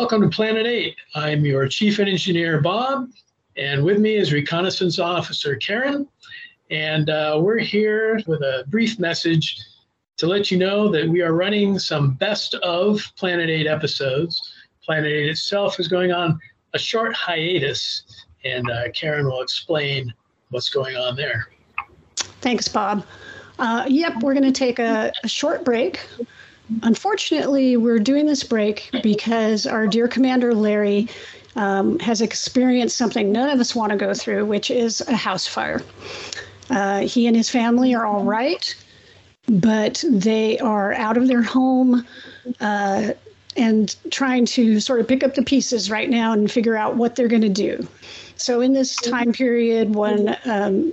Welcome to Planet 8. I'm your Chief Engineer, Bob, and with me is Reconnaissance Officer Karen. And uh, we're here with a brief message to let you know that we are running some best of Planet 8 episodes. Planet 8 itself is going on a short hiatus, and uh, Karen will explain what's going on there. Thanks, Bob. Uh, yep, we're going to take a, a short break. Unfortunately, we're doing this break because our dear Commander Larry um, has experienced something none of us want to go through, which is a house fire. Uh, he and his family are all right, but they are out of their home uh, and trying to sort of pick up the pieces right now and figure out what they're going to do. So, in this time period when um,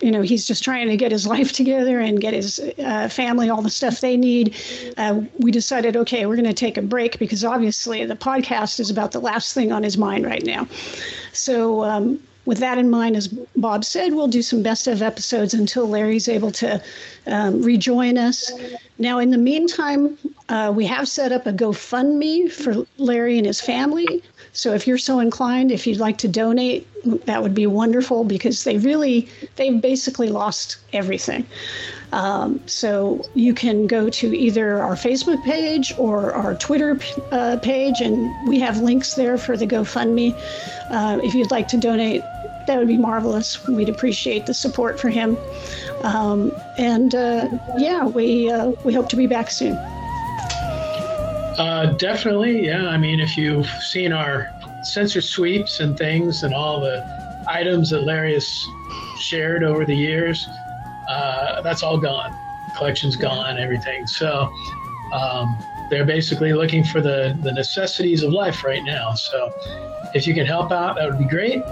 you know he's just trying to get his life together and get his uh, family all the stuff they need. Uh, we decided okay we're going to take a break because obviously the podcast is about the last thing on his mind right now. So um, with that in mind as bob said we'll do some best of episodes until larry's able to um, rejoin us. Now in the meantime uh, we have set up a gofundme for larry and his family so if you're so inclined, if you'd like to donate, that would be wonderful because they really, they've basically lost everything. Um, so you can go to either our Facebook page or our Twitter uh, page, and we have links there for the GoFundMe. Uh, if you'd like to donate, that would be marvelous. We'd appreciate the support for him. Um, and uh, yeah, we uh, we hope to be back soon. Uh, definitely, yeah. I mean, if you've seen our sensor sweeps and things and all the items that Larry has shared over the years, uh, that's all gone. Collection's gone, everything. So um, they're basically looking for the, the necessities of life right now. So if you can help out, that would be great.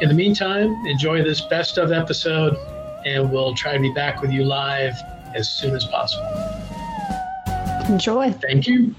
In the meantime, enjoy this best of episode, and we'll try to be back with you live as soon as possible. Enjoy. Thank you.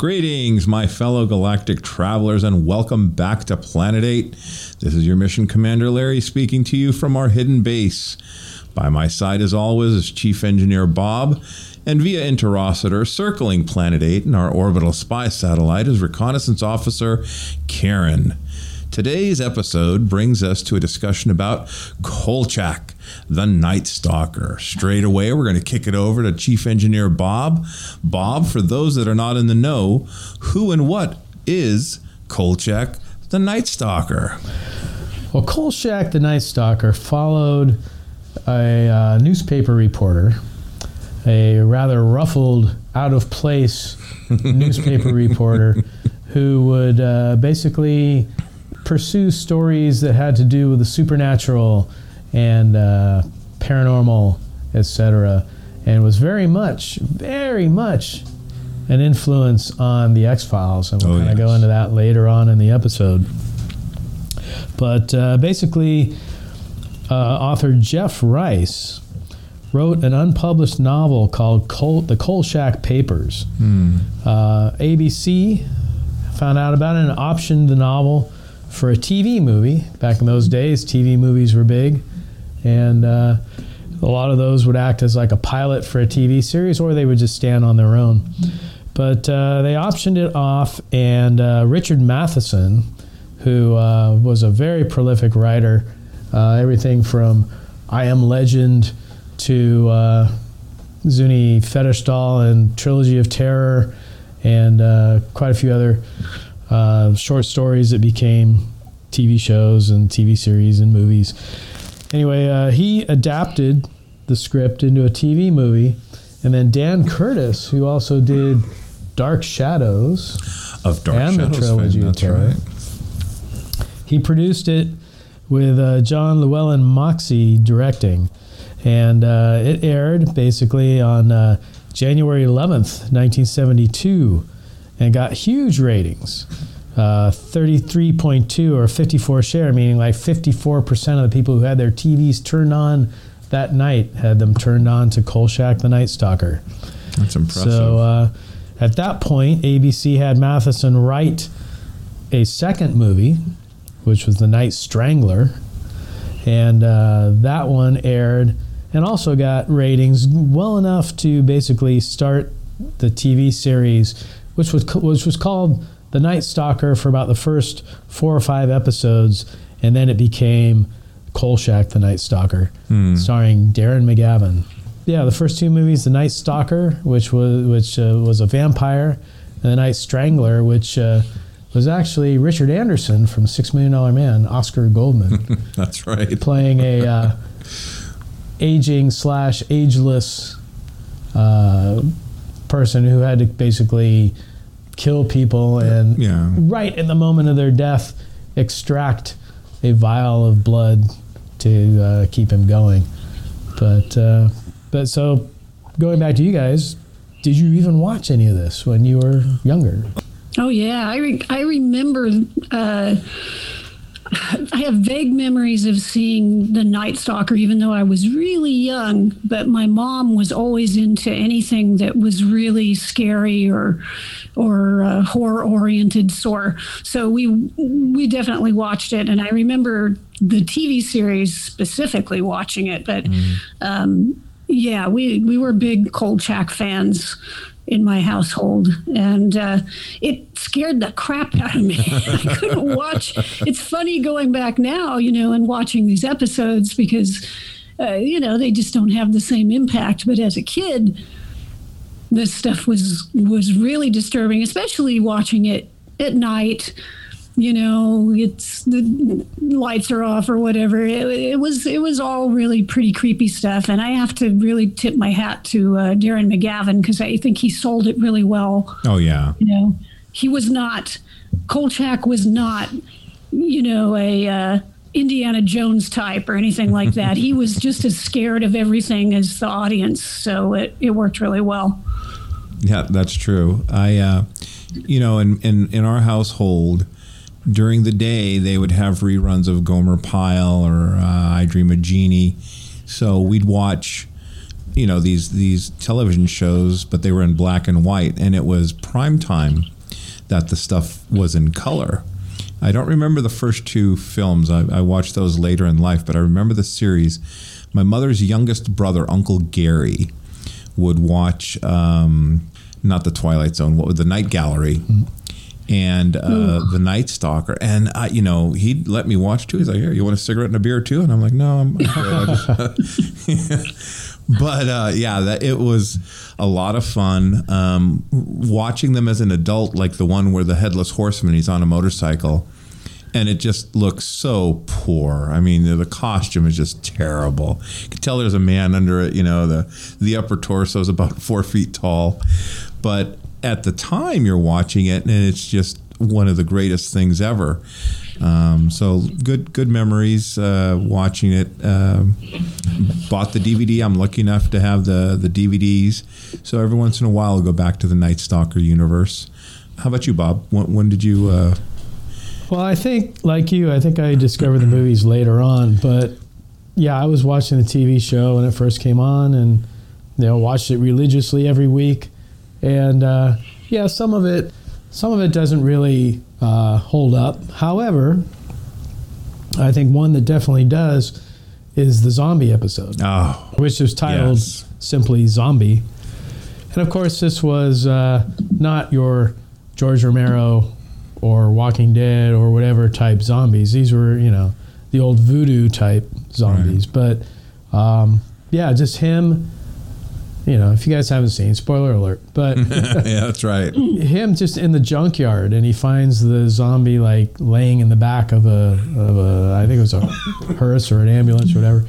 Greetings, my fellow galactic travelers, and welcome back to Planet 8. This is your mission commander Larry speaking to you from our hidden base. By my side, as always, is Chief Engineer Bob, and via interocitor circling Planet 8 in our orbital spy satellite is Reconnaissance Officer Karen. Today's episode brings us to a discussion about Kolchak, the Night Stalker. Straight away, we're going to kick it over to Chief Engineer Bob. Bob, for those that are not in the know, who and what is Kolchak, the Night Stalker? Well, Kolchak, the Night Stalker, followed a uh, newspaper reporter, a rather ruffled, out of place newspaper reporter who would uh, basically pursue stories that had to do with the supernatural and uh, paranormal, etc., and was very much, very much an influence on the X Files, and we'll Oh, kind of yes. go into that later on in the episode. But uh, basically, uh, author Jeff Rice wrote an unpublished novel called Col- The Kolchak Papers. Uh, ABC found out about it and optioned the novel for a TV movie. Back in those days, TV movies were big, and uh, a lot of those would act as like a pilot for a TV series, or they would just stand on their own. But uh, they optioned it off, and uh, Richard Matheson, who uh, was a very prolific writer, uh, everything from I Am Legend to uh, Zuni fetish doll and Trilogy of Terror, and quite a few other short stories that became TV shows and TV series and movies. Anyway, uh, he adapted the script into a TV movie, and then Dan Curtis, who also did Dark Shadows Of Dark and Shadows the trilogy fame, that's right. he produced it with uh, John Llewellyn Moxey directing, and uh, it aired basically on uh, January 11th, 1972, and got huge ratings. Uh, 33.2 or 54 share, meaning like 54% of the people who had their TVs turned on that night had them turned on to Kolchak the Night Stalker. That's impressive. So uh, at that point, ABC had Matheson write a second movie, which was The Night Strangler, and uh, that one aired and also got ratings well enough to basically start the TV series, which was which was called The Night Stalker for about the first four or five episodes, and then it became Kolchak the Night Stalker, starring Darren McGavin. Yeah, the first two movies, The Night Stalker, which was which uh, was a vampire, and The Night Strangler, which uh, was actually Richard Anderson from Six Million Dollar Man, Oscar Goldman, That's right. playing a uh, aging slash ageless uh, person who had to basically kill people and Yeah. right in the moment of their death extract a vial of blood to uh, keep him going. But uh, but so going back to you guys, did you even watch any of this when you were younger? Oh yeah, I re- I remember. Uh, I have vague memories of seeing the Night Stalker, even though I was really young. But my mom was always into anything that was really scary or or uh, horror oriented. So so we we definitely watched it, and I remember the TV series specifically watching it. But um, yeah, we we were big Kolchak fans in my household, and uh, it scared the crap out of me. I couldn't watch. It's funny going back now, you know, and watching these episodes because, uh, you know, they just don't have the same impact. But as a kid, this stuff was was really disturbing, especially watching it at night. You know, it's the lights are off or whatever. It, it was it was all really pretty creepy stuff, and I have to really tip my hat to uh, Darren McGavin because I think he sold it really well Oh yeah. you know he was not kolchak was not you know a uh, indiana jones type or anything like that he was just as scared of everything as the audience so it, it worked really well Yeah, that's true. I, uh, you know, in, in in our household, during the day they would have reruns of Gomer Pyle or uh, I Dream of Jeannie, so we'd watch, you know, these these television shows, but they were in black and white, and it was prime time that the stuff was in color. I don't remember the first two films. I, I watched those later in life, but I remember the series. My mother's youngest brother, Uncle Gary, would watch um, not the Twilight Zone, what was the Night Gallery, and uh, the Night Stalker. And I, you know, he'd let me watch too. He's like, "Here, you want a cigarette and a beer too?" And I'm like, "No, I'm." I'm but uh, yeah, that it was a lot of fun um, watching them as an adult, like the one where the headless horseman he's on a motorcycle and it just looks so poor. I mean, the, the costume is just terrible. You can tell there's a man under it. You know, the the upper torso is about four feet tall, but at the time you're watching it, and it's just one of the greatest things ever. Um, so good, good memories uh, watching it. Um, bought the DVD. I'm lucky enough to have the the DVDs. So every once in a while, I'll go back to the Night Stalker universe. How about you, Bob? When, when did you? Uh, Well, I think, like you, I think I discovered the movies later on, but yeah, I was watching the TV show when it first came on, and you know, watched it religiously every week. And uh, yeah, some of it, some of it doesn't really uh, hold up. However, I think one that definitely does is the zombie episode, Oh, which is titled Yes. simply "Zombie." And of course, this was uh, not your George Romero or Walking Dead or whatever type zombies. These were, you know, the old voodoo type zombies. But um, yeah, just him. You know, if you guys haven't seen, spoiler alert, but yeah, that's right. him just in the junkyard and he finds the zombie like laying in the back of a of a I think it was a hearse or an ambulance or whatever,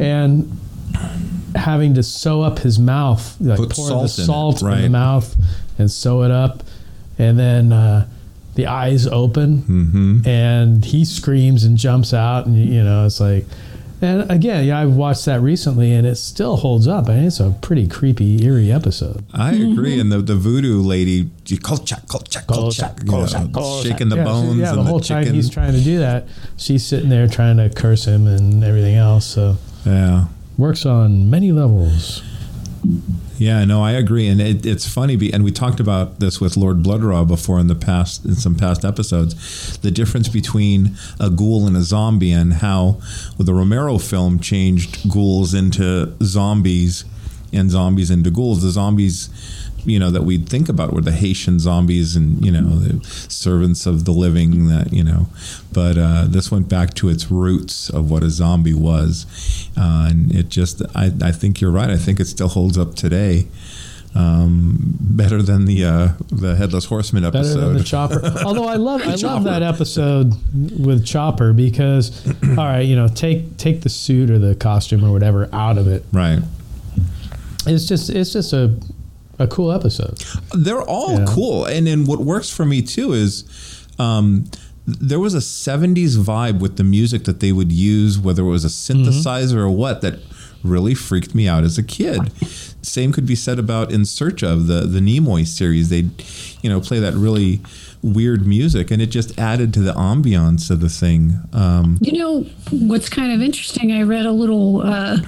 and having to sew up his mouth, like Put pour salt in the it, salt in, the mouth and sew it up, and then uh, the eyes open Mm-hmm. and he screams and jumps out and you know it's like. And again, yeah, I've watched that recently, and it still holds up. I mean, it's a pretty creepy, eerie episode. I mm-hmm. agree. And the, the voodoo lady, Kolchak, Kolchak, Kolchak, you know, shaking the yeah, so- bones yeah, and the whole the time he's trying to do that, she's sitting there trying to curse him and everything else. So yeah. works on many levels. Yeah, no, I agree, and it, it's funny. Be, and we talked about this with Lord Bloodraw before in the past, in some past episodes, the difference between a ghoul and a zombie, and how well, the Romero film changed ghouls into zombies and zombies into ghouls. The zombies, you know, that we'd think about were the Haitian zombies and you know the servants of the living. That you know, but uh, this went back to its roots of what a zombie was, uh, and it just. I, I think you're right. I think it still holds up today. Um, better than the uh, the headless horseman Better episode. than the chopper. Although I love I love that episode with Chopper because all right, you know, take take the suit or the costume or whatever out of it. right. It's just it's just a a cool episode. They're all Yeah. cool, and then what works for me too is. Um, there was a 70s vibe with the music that they would use, whether it was a synthesizer or what, that really freaked me out as a kid. Same could be said about In Search of the the Nimoy series. They'd, you know, play that really weird music, and it just added to the ambiance of the thing. Um, You know what's kind of interesting? I read a little uh,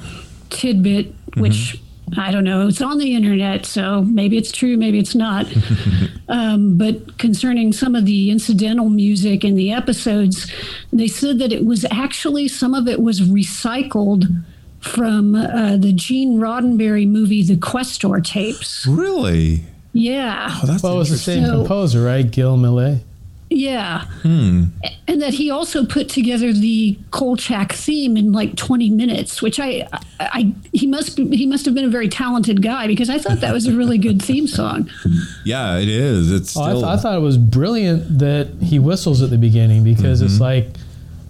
tidbit, which I don't know. It's on the internet, so maybe it's true, maybe it's not. um, but concerning some of the incidental music in the episodes, they said that it was actually some of it was recycled from uh, the Gene Roddenberry movie, The Questor tapes. really? Yeah. Oh, that's Well, it was the same So- composer, right? Gil Mellé. Yeah. Hmm. And that he also put together the Kolchak theme in like 20 minutes, which I, I, I he must be, he must have been a very talented guy because I thought that was a really good theme song. Yeah, it is. It's Oh, I, th- I thought it was brilliant that he whistles at the beginning because it's mm-hmm. like,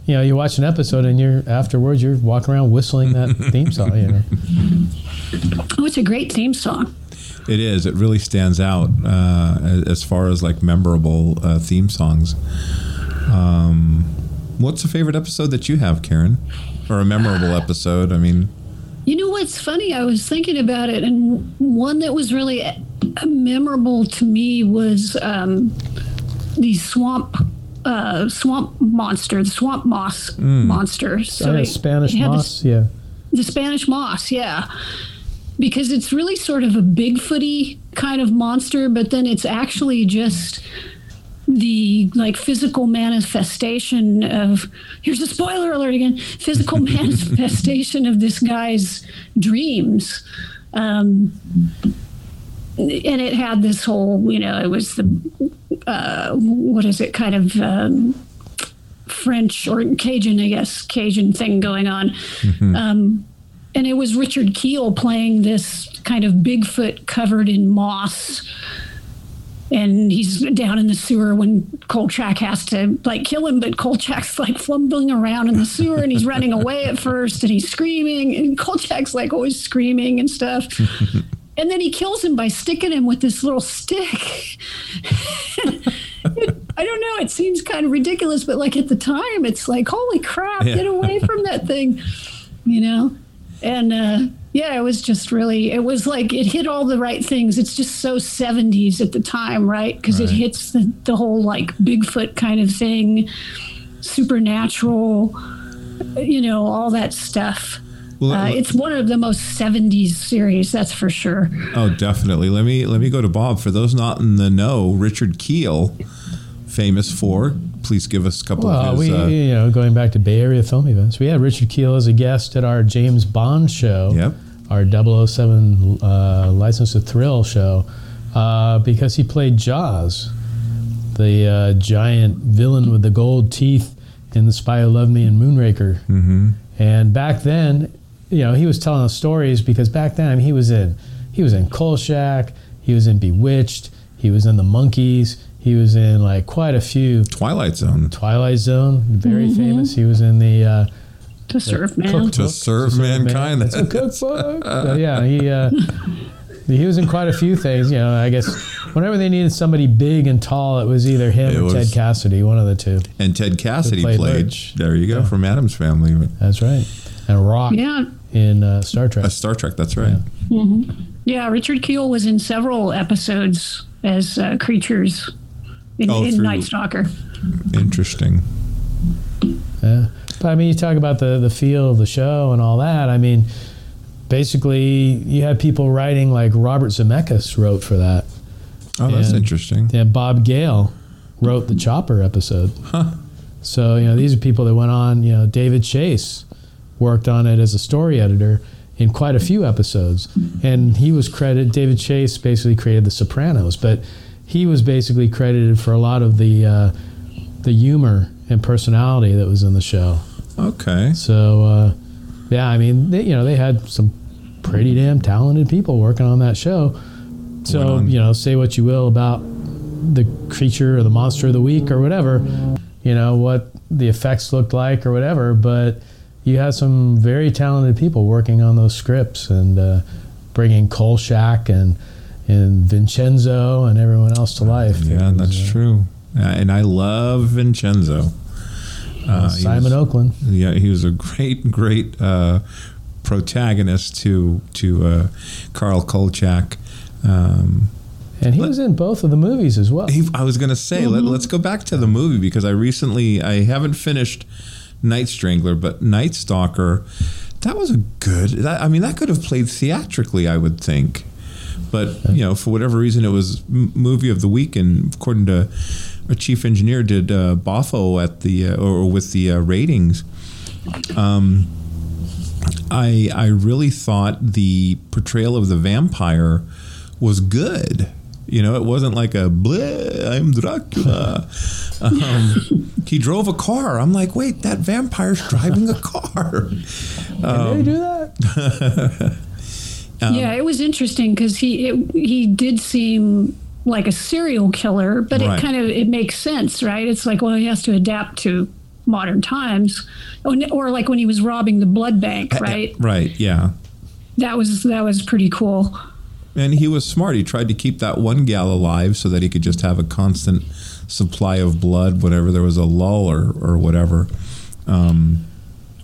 you know, you watch an episode and you're afterwards you're walking around whistling that theme song. You know, Oh, it's a great theme song. It is. It really stands out uh, as- as far as like memorable uh, theme songs. Um, what's a favorite episode that you have, Karen, or a memorable episode? I mean, You know what's funny? I was thinking about it, and one that was really uh, memorable to me was um, the swamp. Uh, swamp monster, the swamp moss monster. So yeah, Spanish it had this- moss. Yeah, The Spanish moss, yeah. Because it's really sort of a Bigfooty kind of monster, but then it's actually just the like physical manifestation of here's a spoiler alert again physical manifestation of this guy's dreams. Um, and it had this whole you know it was the uh, what is it kind of um, french or cajun i guess cajun thing going on. Um, and it was Richard Kiel playing this kind of Bigfoot covered in moss. And he's down in the sewer when Kolchak has to like kill him, but Kolchak's like fumbling around in the sewer and he's running away at first and he's screaming and Kolchak's like always screaming and stuff. and then he kills him by sticking him with this little stick. I don't know. It seems kind of ridiculous, but like at the time, it's like, holy crap, Yeah. get away from that thing, you know? And uh, yeah, it was just really, it was like, it hit all the right things. It's just so 70s at the time, right? Because it hits the, the whole like Bigfoot kind of thing, supernatural. you know, all that stuff. Well, Uh, let- it's one of the most 70s series, that's for sure. Oh, definitely. Let me let me go to Bob. For those not in the know, Richard Kiel, famous for. Please give us a couple Well, of his. we uh, you know going back to Bay Area film events, we had Richard Kiel as a guest at our James Bond show. Yep. Our 007 uh, License to Thrill show uh, because he played Jaws, the uh, giant villain with the gold teeth in The Spy Who Loved Me and Moonraker. Mm-hmm. And back then, you know, he was telling us stories because back then I mean, he was in he was in Kolchak, he was in Bewitched, he was in The Monkees, he was in like quite a few. Twilight Zone. Twilight Zone, very famous. He was in the uh, To serve man. cookbook, To serve mankind. That's a cookbook. So, yeah, he uh, he was in quite a few things. You know, I guess whenever they needed somebody big and tall, it was either him It or was- Ted Cassidy, one of the two. And Ted Cassidy played played. There you go from Addams Family. That's right. And Rock Yeah. in uh, Star Trek. Uh, Star Trek. That's right. Yeah, Richard Kiel was in several episodes as uh, creatures in, Oh, in through- Night Stalker. Interesting. Yeah. But I mean, you talk about the the feel of the show and all that. I mean, basically, you had people writing like Robert Zemeckis wrote for that. Oh, that's interesting. Yeah, Bob Gale wrote the Chopper episode. Huh. So you know these are people that went on. You know, David Chase worked on it as a story editor in quite a few episodes, and he was credited. David Chase basically created The Sopranos, but he was basically credited for a lot of the uh, the humor and personality that was in the show. Okay. So uh, yeah, I mean, they, you know, they had some pretty damn talented people working on that show. So you know, say what you will about the creature or the monster of the week or whatever, you know what the effects looked like or whatever, but you had some very talented people working on those scripts and uh, bringing Kolchak and and Vincenzo and everyone else to life. Yeah, was, that's uh, true. And I love Vincenzo. Uh, Simon was- Oakland. Yeah, he was a great, great uh, protagonist to to uh, Carl Kolchak. Um, And he Let- was in both of the movies as well. he, I was going to say, let, let's go back to the movie because I recently I haven't finished Night Strangler, but Night Stalker, that was a good. That, I mean, that could have played theatrically, I would think, but you know, for whatever reason, it was m- movie of the week, and according to our chief engineer, did uh, Boffo at the uh, or with the uh, ratings. Um, I I really thought the portrayal of the vampire was good. You know, it wasn't like a bleh, I'm Dracula. Um, he drove a car. I'm like, wait, that vampire's driving a car. Did Um, they do that? yeah, it was interesting because he it, he did seem like a serial killer, but Right. it kind of it makes sense, right? It's like well, he has to adapt to modern times, or, or like when he was robbing the blood bank, right? Right, yeah. That was that was pretty cool. And he was smart. He tried to keep that one gal alive so that he could just have a constant supply of blood whenever there was a lull or, or whatever. Um,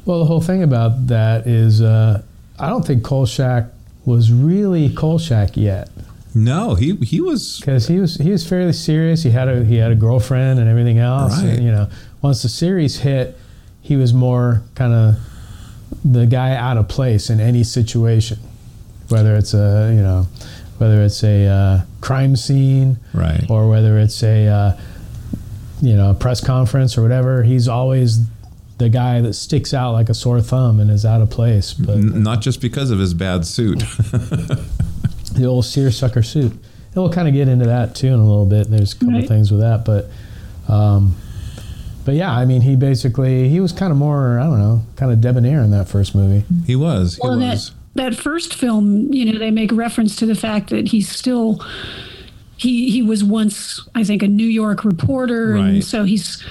Well, the whole thing about that is, uh, I don't think Kolchak was really Kolchak yet no, he he was because he was he was fairly serious. He had a he had a girlfriend and everything else. Right. And, you know, once the series hit, he was more kind of the guy out of place in any situation, whether it's a you know, whether it's a uh, crime scene right. or whether it's a uh, you know a press conference or whatever. He's always the guy that sticks out like a sore thumb and is out of place. But N- not just because of his bad suit. the old seersucker suit. And we'll kind of get into that too in a little bit. There's a couple Right. things with that, but um, but yeah, I mean, he basically he was kind of more I don't know, kind of debonair in that first movie. he was. He Well, was. that that first film, you know, they make reference to the fact that he's still he he was once, I think, a New York reporter, Right. and so he's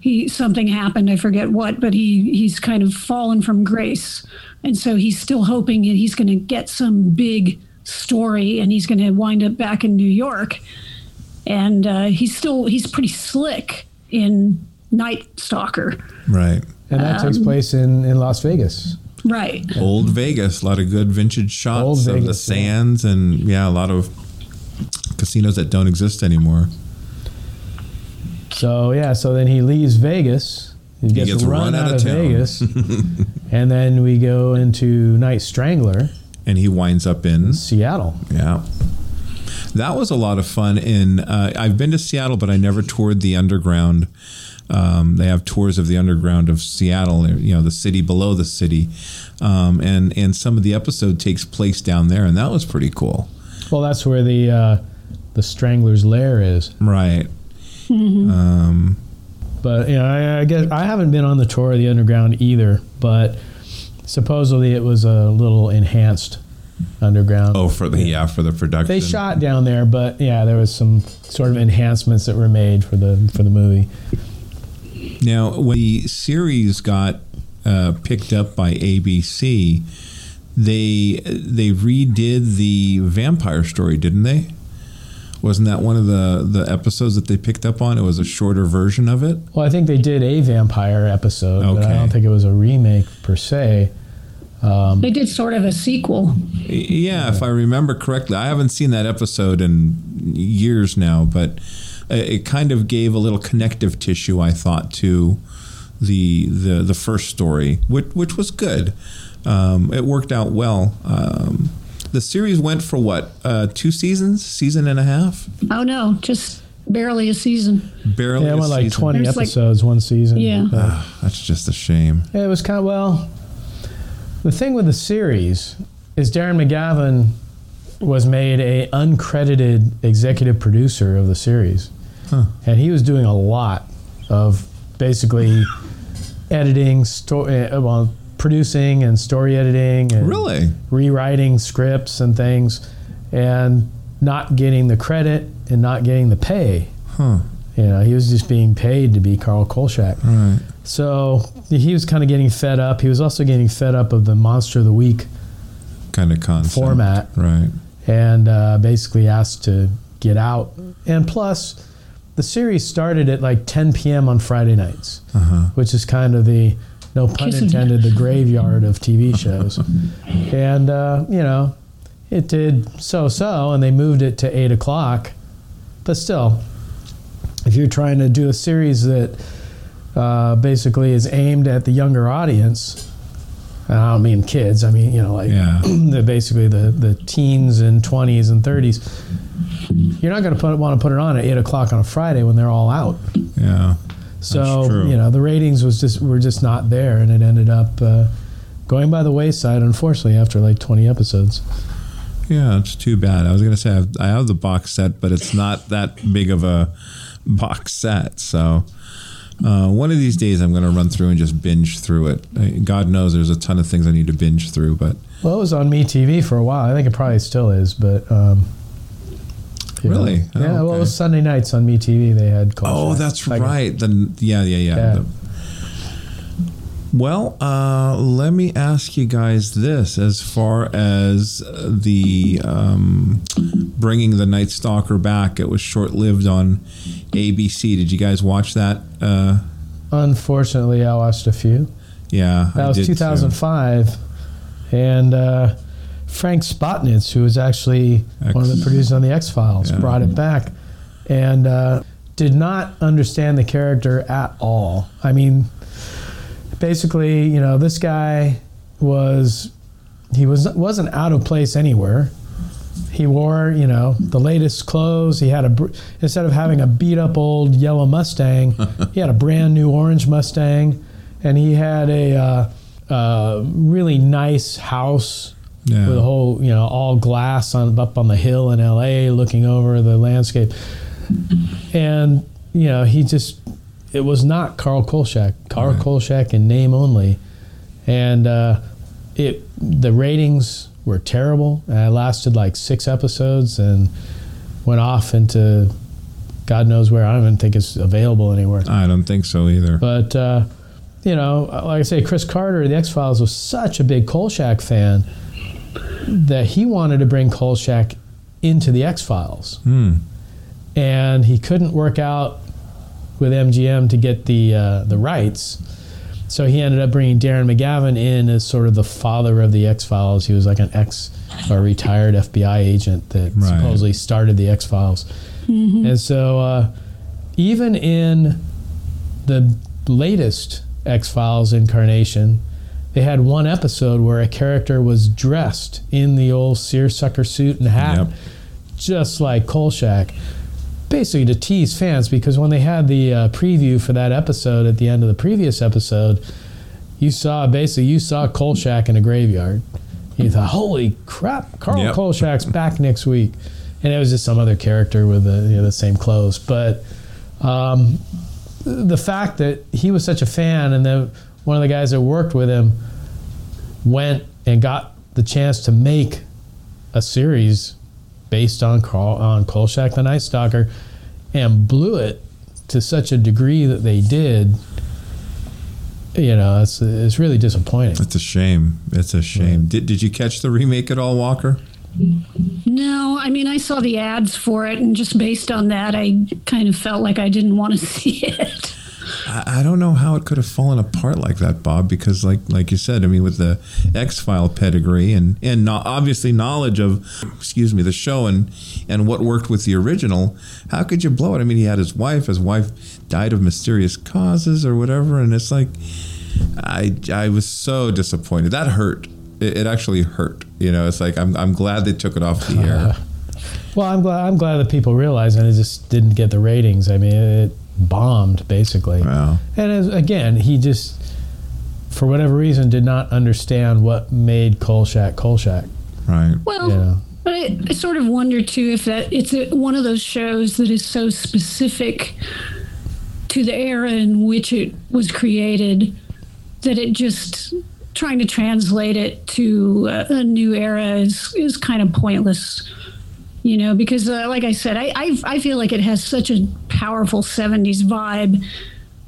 he something happened, I forget what, but he he's kind of fallen from grace, and so he's still hoping that he's going to get some big story, and he's going to wind up back in New York, and uh, he's still he's pretty slick in Night Stalker, Right. And that Um, takes place in, in Las Vegas. right? Old Vegas, a lot of good vintage shots Old of the Vegas, yeah. sands, and yeah, a lot of casinos that don't exist anymore. So yeah, so then he leaves Vegas He gets, run, out, of, town. Vegas, and then we go into Night Strangler, and he winds up in Seattle. Yeah. That was a lot of fun. In uh, I've been to Seattle, but I never toured the underground. Um, they have tours of the underground of Seattle, you know, the city below the city, um, and and some of the episode takes place down there, and that was pretty cool. Well, that's where the uh, the Strangler's lair is. Right. Um, But you know, I, I guess I haven't been on the tour of the underground either. But supposedly it was a little enhanced underground. oh, for the yeah for the production. They shot down there, but yeah, there was some sort of enhancements that were made for the for the movie. Now, when the series got uh, picked up by ABC, they they redid the vampire story, didn't they? Wasn't that one of the the episodes that they picked up on? It was a shorter version of it. Well, I think they did a vampire episode, but I don't think it was a remake per se. Um, They did sort of a sequel. Yeah, if I remember correctly, I haven't seen that episode in years now, but it it kind of gave a little connective tissue, I thought, to the the the first story, which which was good. Um, it worked out well. Um, the series went for what uh, two seasons, season and a half, Oh no, just barely a season. barely. yeah, it a went like season. twenty There's like- episodes one season. Yeah. but- Ah, that's just a shame. Yeah, it was kind of well. The thing with the series is Darren McGavin was made a uncredited executive producer of the series, and he was doing a lot of basically editing, story, uh, well, producing and story editing, and Really? rewriting scripts and things, and not getting the credit and not getting the pay. Huh. You know, he was just being paid to be Carl Kolchak. Right. So he was kind of getting fed up. He was also getting fed up of the Monster of the Week Kind of concept. format Right. and uh, basically asked to get out. And plus, the series started at like 10 p.m. on Friday nights, Uh-huh. which is kind of the, no pun intended, the graveyard of TV shows. and, uh, you know, it did so so, and they moved it to 8 o'clock. But still, if you're trying to do a series that uh, basically is aimed at the younger audience, and I don't mean kids, I mean, you know, like Yeah. the, basically the, the teens and 20s and 30s. You're not going to put, want to put it on at 8 o'clock on a Friday when they're all out. Yeah. So, you know, the ratings was just were just not there, and it ended up uh, going by the wayside, unfortunately, after like 20 episodes. Yeah, it's too bad. I was gonna say I have, I have the box set, but it's not that big of a box set. So uh, one of these days, I'm gonna run through and just binge through it. God knows there's a ton of things I need to binge through, but Well, it was on MeTV for a while. I think it probably still is, but. Um. Really? Oh, yeah, well, it was Sunday nights on MeTV. They had. oh, that's Like, right. Then yeah, yeah, yeah. Yeah. The- well, uh, let me ask you guys this: as far as the um, bringing the Night Stalker back, it was short-lived on ABC. Did you guys watch that? Uh, Unfortunately, I watched a few. yeah, That I was did too. 2005, and uh, Frank Spotnitz, who was actually one of the producers on the X Files, Yeah. brought it back, and uh, did not understand the character at all. I mean, basically, you know, this guy was he was wasn't out of place anywhere. He wore, you know, the latest clothes. He had a instead of having a beat up old yellow Mustang, he had a brand new orange Mustang, and he had a uh, uh, really nice house Yeah. with a whole, you know, all glass on up on the hill in L.A., looking over the landscape. And you know, he just it was not Carl Kolchak. Carl Right. Kolchak in name only, and uh, it the ratings were terrible. And it lasted like six episodes and went off into God knows where. I don't even think it's available anywhere. I don't think so either. But uh, you know, like I say, Chris Carter, the X Files, was such a big Kolchak fan that he wanted to bring Kolchak into the X Files, Hmm. and he couldn't work out with MGM to get the uh, the rights. So he ended up bringing Darren McGavin in as sort of the father of the X Files. He was like an ex or retired FBI agent that Right. supposedly started the X Files. And so, uh, even in the latest X Files incarnation. They had one episode where a character was dressed in the old seersucker suit and hat, Yep. just like Kolchak, basically to tease fans. Because when they had the uh, preview for that episode at the end of the previous episode, you saw basically you saw Kolchak in a graveyard. You thought, "Holy crap, Carl Yep. Kolchak's back next week," and it was just some other character with the, you know, the same clothes. But um, the fact that he was such a fan, and then one of the guys that worked with him went and got the chance to make a series based on Carl, on Kolchak the Night Stalker, and blew it to such a degree that they did. You know, it's it's really disappointing. It's a shame. It's a shame. Did, did you catch the remake at all, Walker? No, I mean, I saw the ads for it, and just based on that, I kind of felt like I didn't want to see it. I, don't know how it could have fallen apart like that, Bob. Because, like like you said, I mean, with the X File pedigree and and no, obviously knowledge of, excuse me, the show and and what worked with the original, how could you blow it? I mean, he had his wife. His wife died of mysterious causes or whatever, and it's like, I I was so disappointed. That hurt. It, it actually hurt. You know, it's like I'm I'm glad they took it off the air. Well, I'm glad I'm glad that people realize, and it just didn't get the ratings. I mean, it bombed basically. Wow. And as, again, he just, for whatever reason, did not understand what made Kolchak Kolchak. Right. Well, You know. but I, I sort of wonder too if that it's a, one of those shows that is so specific to the era in which it was created that it just trying to translate it to a, a new era is is kind of pointless. You know, because uh, like I said, I, I I feel like it has such a powerful '70s vibe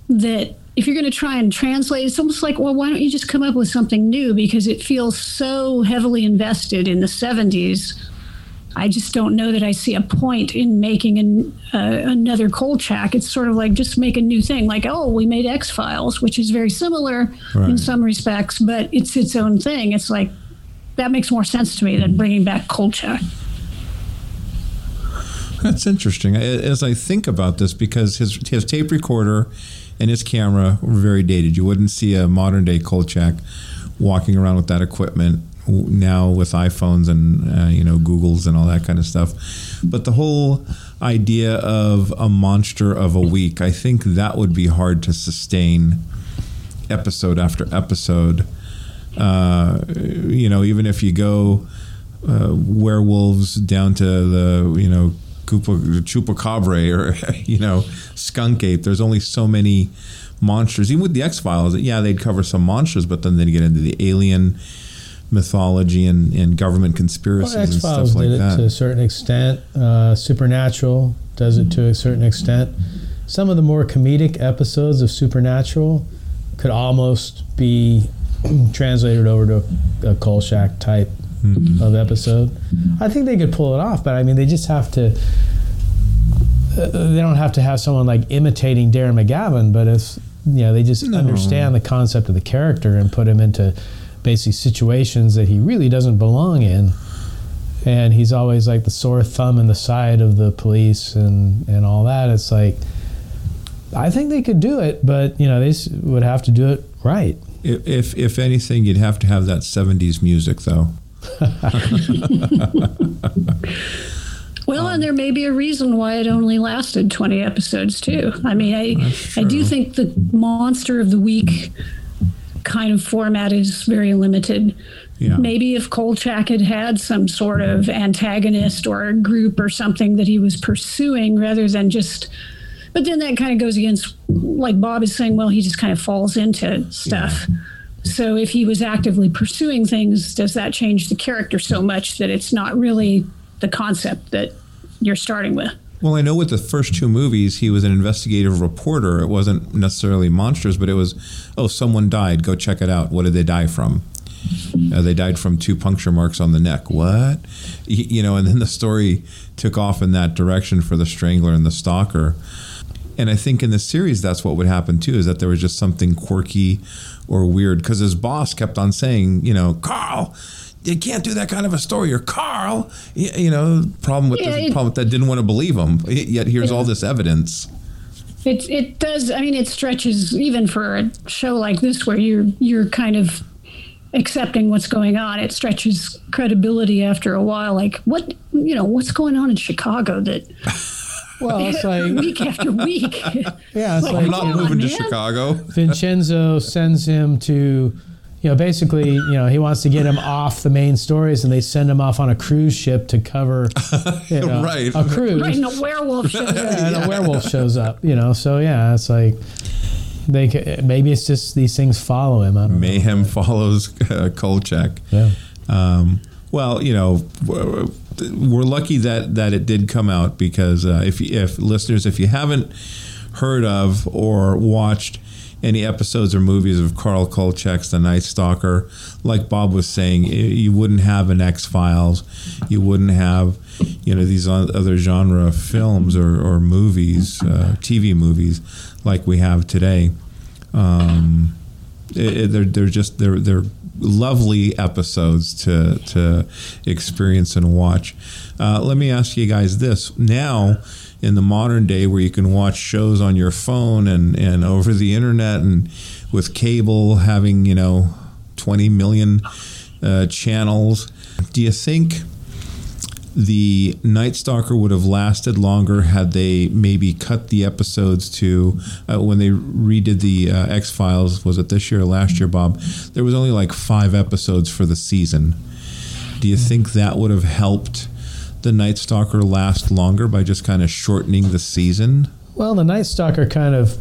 that if you're going to try and translate, it's almost like, well, why don't you just come up with something new? Because it feels so heavily invested in the 70s. I just don't know that I see a point in making an, uh, another Kolchak. It's sort of like just make a new thing, like oh, we made X Files, which is very similar in some respects, but it's its own thing. It's like that makes more sense to me than bringing back Kolchak. That's interesting. As I think about this, because his his tape recorder and his camera were very dated. You wouldn't see a modern day Kolchak walking around with that equipment now with iPhones and uh, you know Googles and all that kind of stuff. But the whole idea of a monster of a week, I think that would be hard to sustain episode after episode. Uh, you know, even if you go uh, werewolves down to the you know Chupacabra or you know skunk ape. There's only so many monsters. Even with the X Files, yeah, they'd cover some monsters, but then they'd get into the alien mythology and, and government conspiracies Well, and stuff like did it that. to a certain extent. Uh, Supernatural does it to a certain extent. Some of the more comedic episodes of Supernatural could almost be translated over to a, a Kolchak type Mm-hmm. of episode. I think they could pull it off, but I mean, they just have to. Uh, they don't have to have someone like imitating Darren McGavin, but if you know, they just No. understand the concept of the character and put him into basically situations that he really doesn't belong in and he's always like the sore thumb in the side of the police and and all that it's like i think they could do it but you know they would have to do it right If, if if anything, you'd have to have that '70s music, though. Well, and there may be a reason why it only lasted 20 episodes, too. I mean, I, I do think the monster of the week kind of format is very limited. Yeah. Maybe if Kolchak had had some sort of antagonist or a group or something that he was pursuing rather than just. But then that kind of goes against, like Bob is saying, well, he just kind of falls into stuff. So if he was actively pursuing things, does that change the character so much that it's not really the concept that you're starting with? Well, I know with the first two movies, he was an investigative reporter. It wasn't necessarily monsters, but it was, oh, someone died. Go check it out. What did they die from? Uh, they died from two puncture marks on the neck. What? You know, and then the story took off in that direction for the Strangler and the Stalker. And I think in the series, that's what would happen too, is that there was just something quirky or weird. Because his boss kept on saying, you know, Carl, you can't do that kind of a story. Or Carl, you know, problem with Yeah, it- problem with that didn't want to believe him. Yet here's all this evidence. It it does. I mean, it stretches even for a show like this where you're you're kind of accepting what's going on. It stretches credibility after a while. Like what you know, what's going on in Chicago that Well, it's like week after week. yeah, it's Like, like I'm not come on, moving to man. Chicago. Vincenzo sends him to, you know, basically, you know, he wants to get him off the main stories, and they send him off on a cruise ship to cover, you know, Right. a cruise, Right, and a werewolf shows up. and a werewolf shows up. You know, so yeah, it's like they ca- maybe it's just these things follow him. I don't know. Mayhem follows uh, Kolchak. Yeah. Um, well, you know, we're lucky that that it did come out because uh, if if listeners, if you haven't heard of or watched any episodes or movies of Carl Kolchak's The Night Stalker, like Bob was saying, you wouldn't have an X Files, you wouldn't have, you know, these other genre films or, or movies, uh, TV movies, like we have today. Um, it, it- they're they're just they're they're lovely episodes to to experience and watch. Uh, let me ask you guys this: now, in the modern day, where you can watch shows on your phone and and over the internet and with cable having you know twenty million uh, channels, do you think? The Night Stalker would have lasted longer had they maybe cut the episodes to uh, when they redid the uh, X Files. Was it this year or last year, Bob? There was only like five episodes for the season. Do you think that would have helped the Night Stalker last longer by just kind of shortening the season? Well, the Night Stalker kind of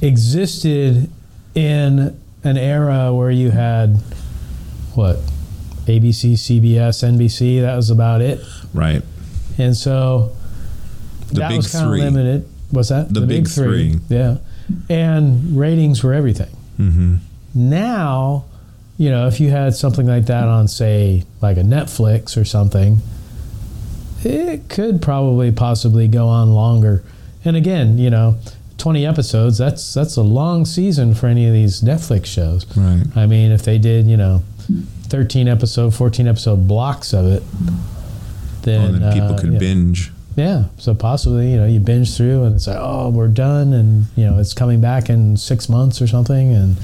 existed in an era where you had what ABC, CBS, NBC. That was about it, Right. and so The that big was kind of limited. What's that? The big three. Yeah, and ratings were everything. Mm-hmm. Now, you know, if you had something like that on, say, like a Netflix or something, it could probably possibly go on longer. And again, you know, 20 episodes, that's that's a long season for any of these Netflix shows. Right. I mean, if they did, you know, 13 episode, 14 episode blocks of it, then, Oh, then people uh, could yeah. binge. Yeah, so possibly you know you binge through and it's like oh we're done and you know it's coming back in six months or something and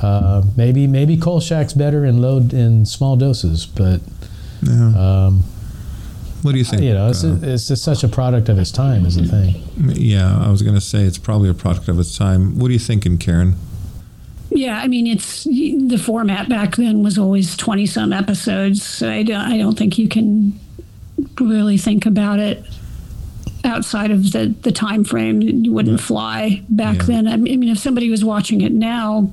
uh, maybe maybe Kolchak's better in low in small doses but Yeah. um, what do you think? you know it's uh, it's just such a product of its time is the thing. yeah, I was going to say it's probably a product of its time. What are you thinking, Karen? Yeah, I mean, it's the format back then was always twenty some episodes. So I don't, I don't think you can really think about it outside of the the time frame. You wouldn't fly back Yeah. then. I mean, if somebody was watching it now,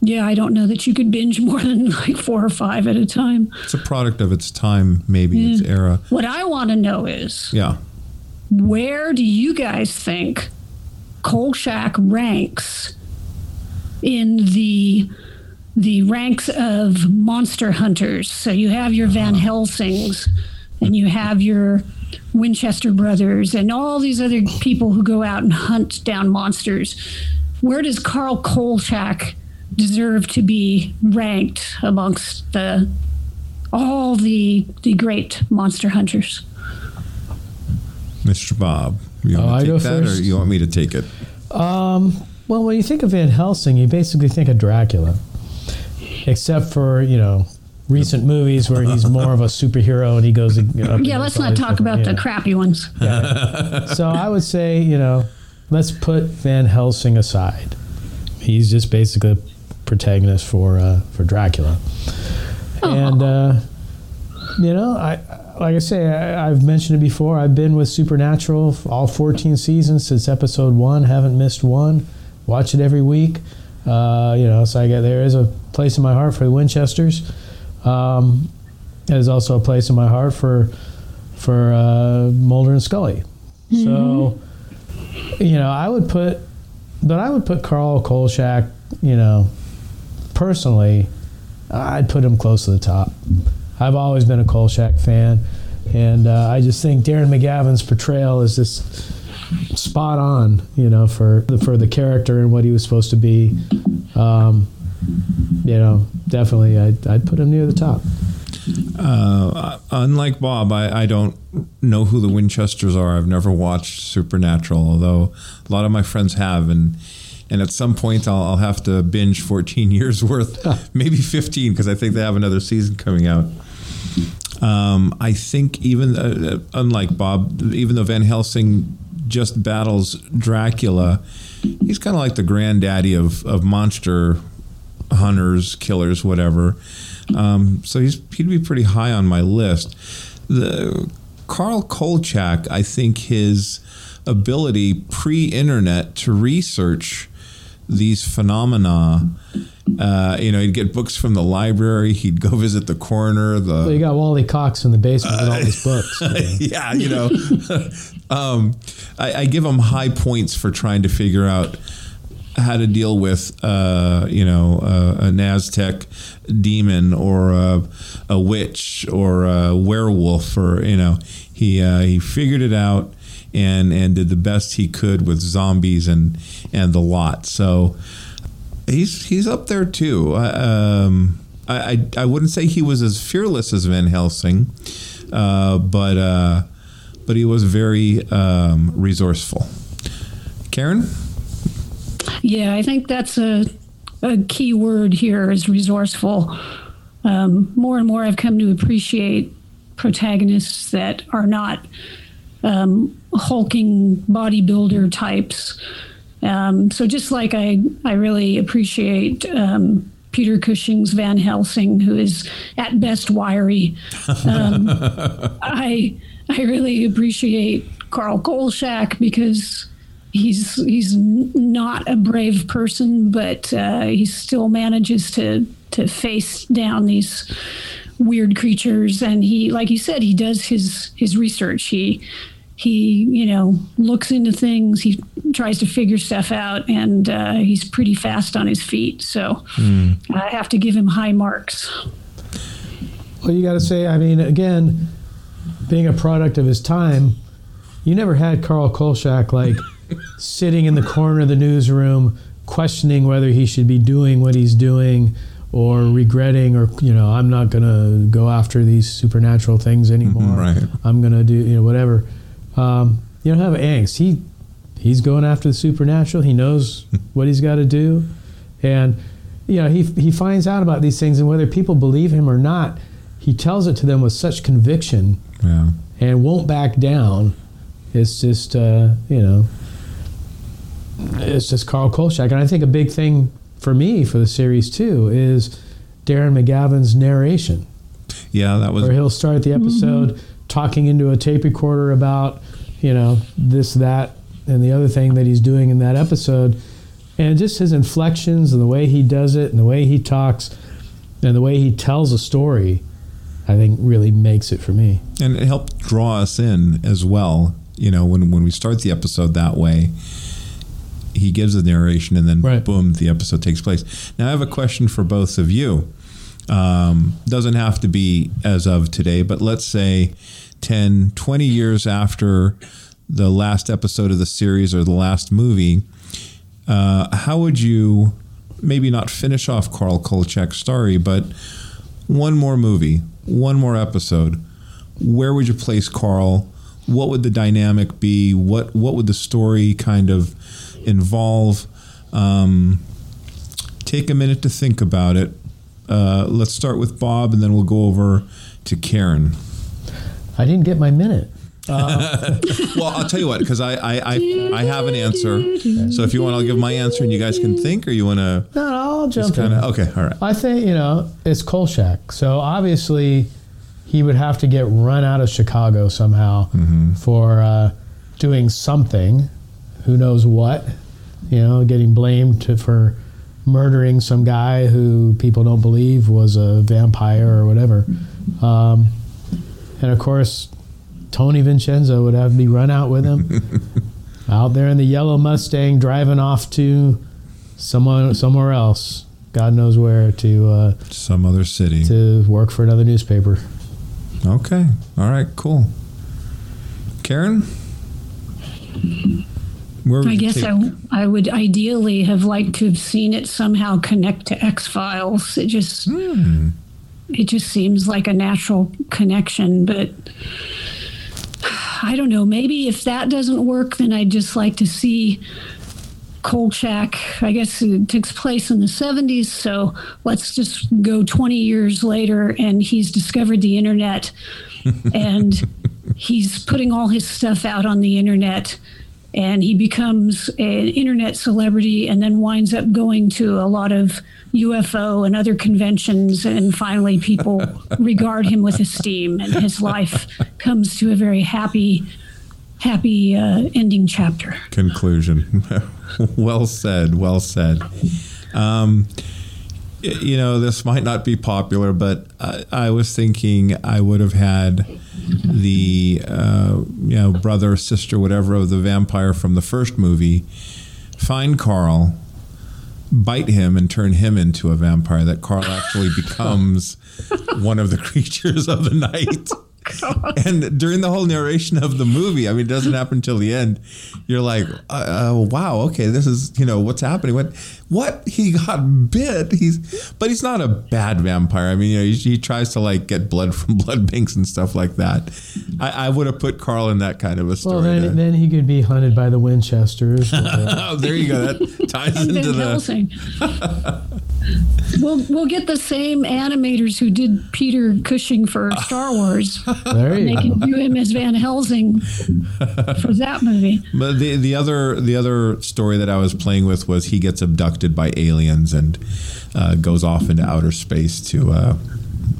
yeah, I don't know that you could binge more than like four or five at a time. It's a product of its time, maybe its era. What I want to know is Yeah. where do you guys think Kolchak ranks in the the ranks of monster hunters? So you have your Van Helsings and you have your Winchester brothers and all these other people who go out and hunt down monsters. Where does Carl Kolchak deserve to be ranked amongst the all the the great monster hunters? Mr. Bob, you Oh, want I to go take that first? or you want me to take it? Um, well, when you think of Van Helsing, you basically think of Dracula, except for you know recent movies where he's more of a superhero and he goes. Yeah, let's not talk about different- the crappy ones. Yeah. So I would say, you know, let's put Van Helsing aside. He's just basically a protagonist for uh, for Dracula, and uh, you know, I like I say, I, I've mentioned it before. I've been with Supernatural all 14 seasons since episode one. Haven't missed one. Watch it every week. Uh, you know, so I get there is a place in my heart for the Winchesters. Um, there's also a place in my heart for for uh, Mulder and Scully. So, you know, I would put, but I would put Carl Kolchak, you know, personally, I'd put him close to the top. I've always been a Kolchak fan, and uh, I just think Darren McGavin's portrayal is just spot on, you know, for the, for the character and what he was supposed to be. Um, you know, definitely, I'd, I'd put him near the top. Uh, unlike Bob, I, I don't know who the Winchesters are. I've never watched Supernatural, although a lot of my friends have, and and at some point I'll, I'll have to binge 14 years worth, maybe 15, because I think they have another season coming out. Um, I think even uh, unlike Bob, even though Van Helsing just battles Dracula, he's kind of like the granddaddy of of monster hunters, killers, whatever. Um, so he's he'd be pretty high on my list. The Carl Kolchak, I think his ability pre-internet to research these phenomena. Uh, you know, he'd get books from the library. He'd go visit the coroner. The Well, you got Wally Cox in the basement with all his books. yeah, you know, um, I, I give him high points for trying to figure out how to deal with, uh, you know, uh, an Aztec demon or a, a witch or a werewolf, or you know, he uh, he figured it out and and did the best he could with zombies and and the lot. So he's he's up there too. Um, I, I I wouldn't say he was as fearless as Van Helsing, uh, but uh, but he was very um, resourceful. Karen. Yeah, I think that's a, a key word here is resourceful. Um, more and more, I've come to appreciate protagonists that are not um, hulking bodybuilder types. Um, so just like I, I really appreciate um, Peter Cushing's Van Helsing, who is at best wiry. Um, I I really appreciate Carl Kolchak because he's he's not a brave person, but uh, he still manages to to face down these weird creatures, and he, like you said, he does his his research. He he you know looks into things he tries to figure stuff out and uh, he's pretty fast on his feet. So i have to give him high marks. Well, you got to say, I mean, again, being a product of his time, you never had Carl Kolchak like sitting in the corner of the newsroom questioning whether he should be doing what he's doing or regretting or you know i'm not going to go after these supernatural things anymore. Right. i'm going to do you know whatever um, you don't have angst. He he's going after the supernatural. He knows what he's got to do. And you know he, he finds out about these things and whether people believe him or not he tells it to them with such conviction Yeah. and won't back down. It's just uh, you know it's just carl kolchak. And i think a big thing for me for the series too is darren mcgavin's narration. Yeah, that was where he'll start the episode talking into a tape recorder about you know this that and the other thing that he's doing in that episode and just his inflections and the way he does it and the way he talks and the way he tells a story i think really makes it for me and it helped draw us in as well. You know, when when we start the episode that way, he gives a narration, and then Right. boom, the episode takes place. Now, I have a question for both of you. Um, doesn't have to be as of today, but let's say 10, 20 years after the last episode of the series or the last movie, uh, how would you maybe not finish off Carl Kolchak's story, but one more movie, one more episode? Where would you place Carl? What would the dynamic be? What what would the story kind of involve? Um, take a minute to think about it. Uh, let's start with Bob, and then we'll go over to Karen. I didn't get my minute Well, I'll tell you what, because I, I, I I have an answer. So if you want, I'll give my answer, and you guys can think, or you want to no, no i'll jump just kind in okay, all right. I think you know it's Kolchak. So obviously, he would have to get run out of Chicago somehow for uh, doing something. Who knows what? You know, getting blamed to, for murdering some guy who people don't believe was a vampire or whatever. Um, and of course, Tony Vincenzo would have me run out with him out there in the yellow Mustang, driving off to someone somewhere else. God knows where to uh, Some other city. to work for another newspaper. Okay. All right. Cool. Karen. Where would I you guess take- I, I would ideally have liked to have seen it somehow connect to X Files. It just, it just seems like a natural connection. But I don't know. Maybe if that doesn't work, then I'd just like to see Kolchak. I guess it takes place in the 70s. So let's just go 20 years later, and he's discovered the internet and he's putting all his stuff out on the internet and he becomes an internet celebrity and then winds up going to a lot of UFO and other conventions and finally people regard him with esteem and his life comes to a very happy happy uh, ending chapter. Conclusion. Well said well said. Um, you know this might not be popular but I, I was thinking I would have had the uh, you know brother, sister, whatever of the vampire from the first movie, find Carl, bite him, and turn him into a vampire. That Carl actually becomes one of the creatures of the night. and during the whole narration of the movie, I mean, it doesn't happen until the end. You're like, uh, uh, wow, okay, this is you know what's happening. What what he got bit? He's but he's not a bad vampire. I mean, you know, he, he tries to like get blood from blood banks and stuff like that. I, I would have put Carl in that kind of a story. Well, then, then he could be hunted by the Winchesters. oh, there you go. That ties into the. we'll we'll get the same animators who did Peter Cushing for Star Wars. There you they go. can do him as Van Helsing for that movie. But the the other the other story that I was playing with was he gets abducted by aliens and uh, goes off into outer space to uh,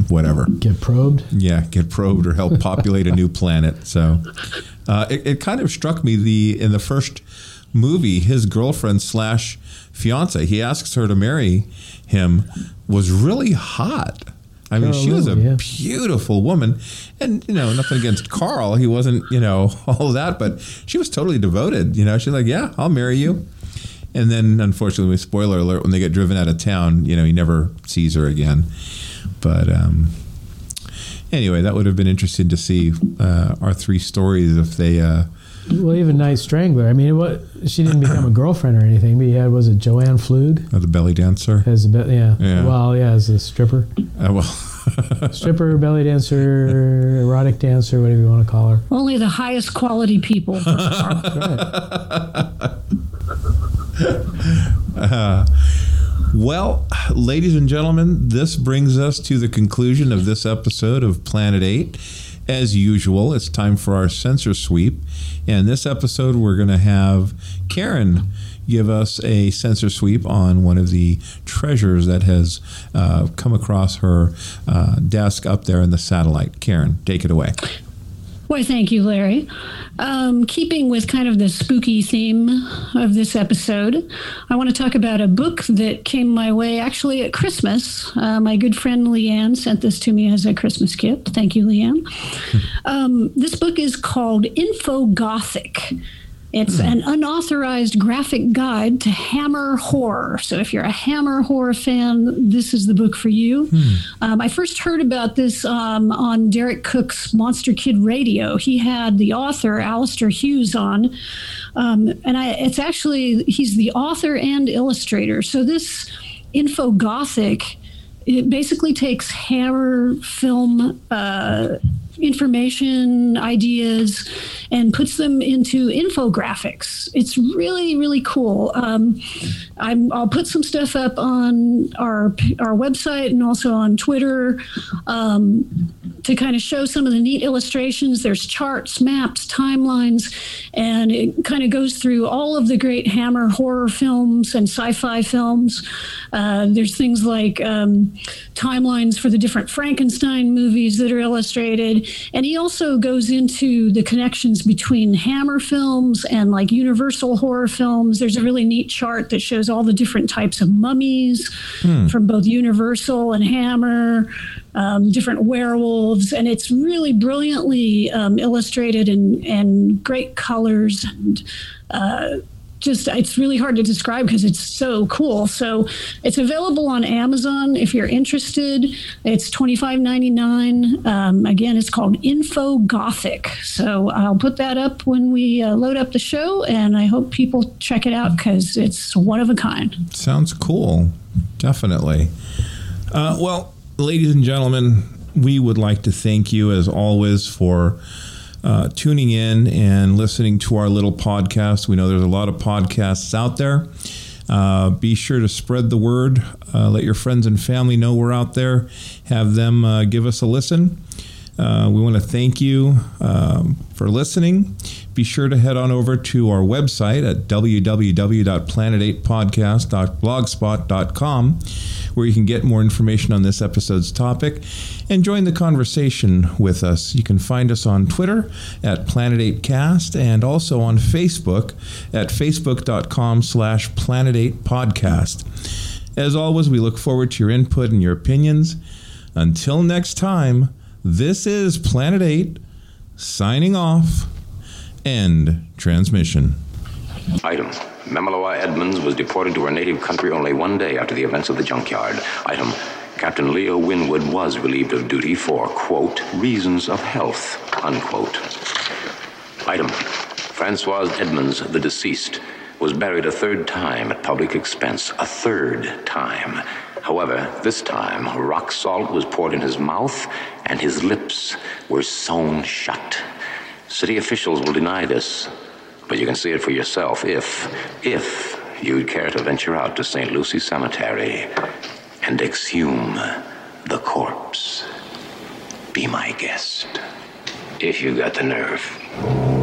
whatever get probed. Yeah, get probed or help populate a new planet. So uh, it, it kind of struck me the in the first movie his girlfriend slash fiance he asks her to marry him was really hot. I mean, Carol she was a yeah. beautiful woman, and you know, nothing against Carl. He wasn't, you know, all that, but she was totally devoted. You know, she's like, "Yeah, I'll marry you." And then, unfortunately, spoiler alert: when they get driven out of town, you know, he never sees her again. But um, anyway, that would have been interesting to see uh, our three stories if they. Uh, Well, even Night Strangler. I mean, what she didn't become a girlfriend or anything, but he had was it Jo Ann Pflug uh, the belly dancer. as a be- yeah. Yeah. Well, yeah, as a stripper, Uh, well, stripper, belly dancer, erotic dancer, whatever you want to call her. Only the highest quality people. Uh, well, ladies and gentlemen, this brings us to the conclusion of this episode of Planet 8. As usual, it's time for our sensor sweep. And this episode, we're going to have Karen give us a sensor sweep on one of the treasures that has uh, come across her uh, desk up there in the satellite. Karen, take it away. Why, thank you, Larry. Um, keeping with kind of the spooky theme of this episode, I want to talk about a book that came my way actually at Christmas. Uh, my good friend Leanne sent this to me as a Christmas gift. Thank you, Leanne. um, this book is called Info Gothic. It's an unauthorized graphic guide to Hammer horror. So, if you're a Hammer horror fan, this is the book for you. Um, I first heard about this um, on Derek Koch's Monster Kid Radio. He had the author Alistair Hughes on, um, and I, it's actually he's the author and illustrator. So this info gothic it basically takes Hammer film uh, information, ideas, and puts them into infographics. It's really, really cool. Um, I'm, I'll put some stuff up on our our website and also on Twitter um, to kind of show some of the neat illustrations. There's charts, maps, timelines, and it kind of goes through all of the great Hammer horror films and sci-fi films. Uh, there's things like um, timelines for the different Frankenstein movies that are illustrated, and he also goes into the connections between Hammer films and like Universal horror films. There's a really neat chart that shows all the different types of mummies from both Universal and Hammer, um, different werewolves, and it's really brilliantly um, illustrated and and great colors and. Uh, just it's really hard to describe because it's so cool. So it's available on Amazon if you're interested. It's twenty five ninety nine. Um, again, it's called Info Gothic. So I'll put that up when we uh, load up the show, and I hope people check it out because it's one of a kind. Sounds cool. Definitely. Uh, well, ladies and gentlemen, we would like to thank you as always for uh, tuning in and listening to our little podcast. We know there's a lot of podcasts out there. Uh, be sure to spread the word. Uh, let your friends and family know we're out there. Have them uh, give us a listen. Uh, we want to thank you um, for listening. Be sure to head on over to our website at www.planet8podcast.blogspot.com where you can get more information on this episode's topic and join the conversation with us. You can find us on Twitter at Planet8Cast and also on Facebook at facebook.com slash Planet8Podcast. As always, we look forward to your input and your opinions. Until next time, this is Planet 8 signing off. End transmission. Item. Mamalois Edmonds was deported to her native country only one day after the events of the junkyard. Item. Captain Leo Winwood was relieved of duty for, quote, reasons of health, unquote. Item. Francois Edmonds, the deceased, was buried a third time at public expense. A third time. However, this time, rock salt was poured in his mouth and his lips were sewn shut. City officials will deny this, but you can see it for yourself if, if you'd care to venture out to St. Lucie Cemetery and exhume the corpse. Be my guest, if you've got the nerve.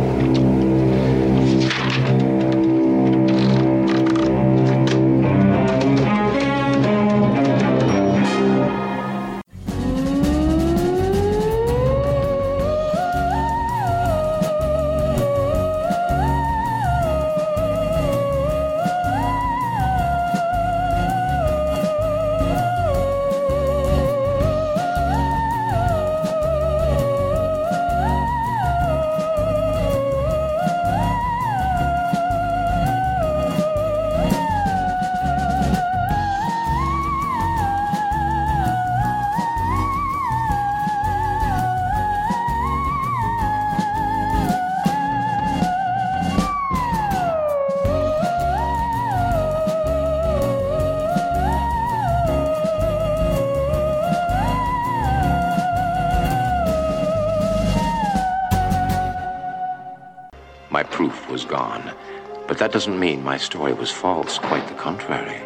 My story was false, quite the contrary.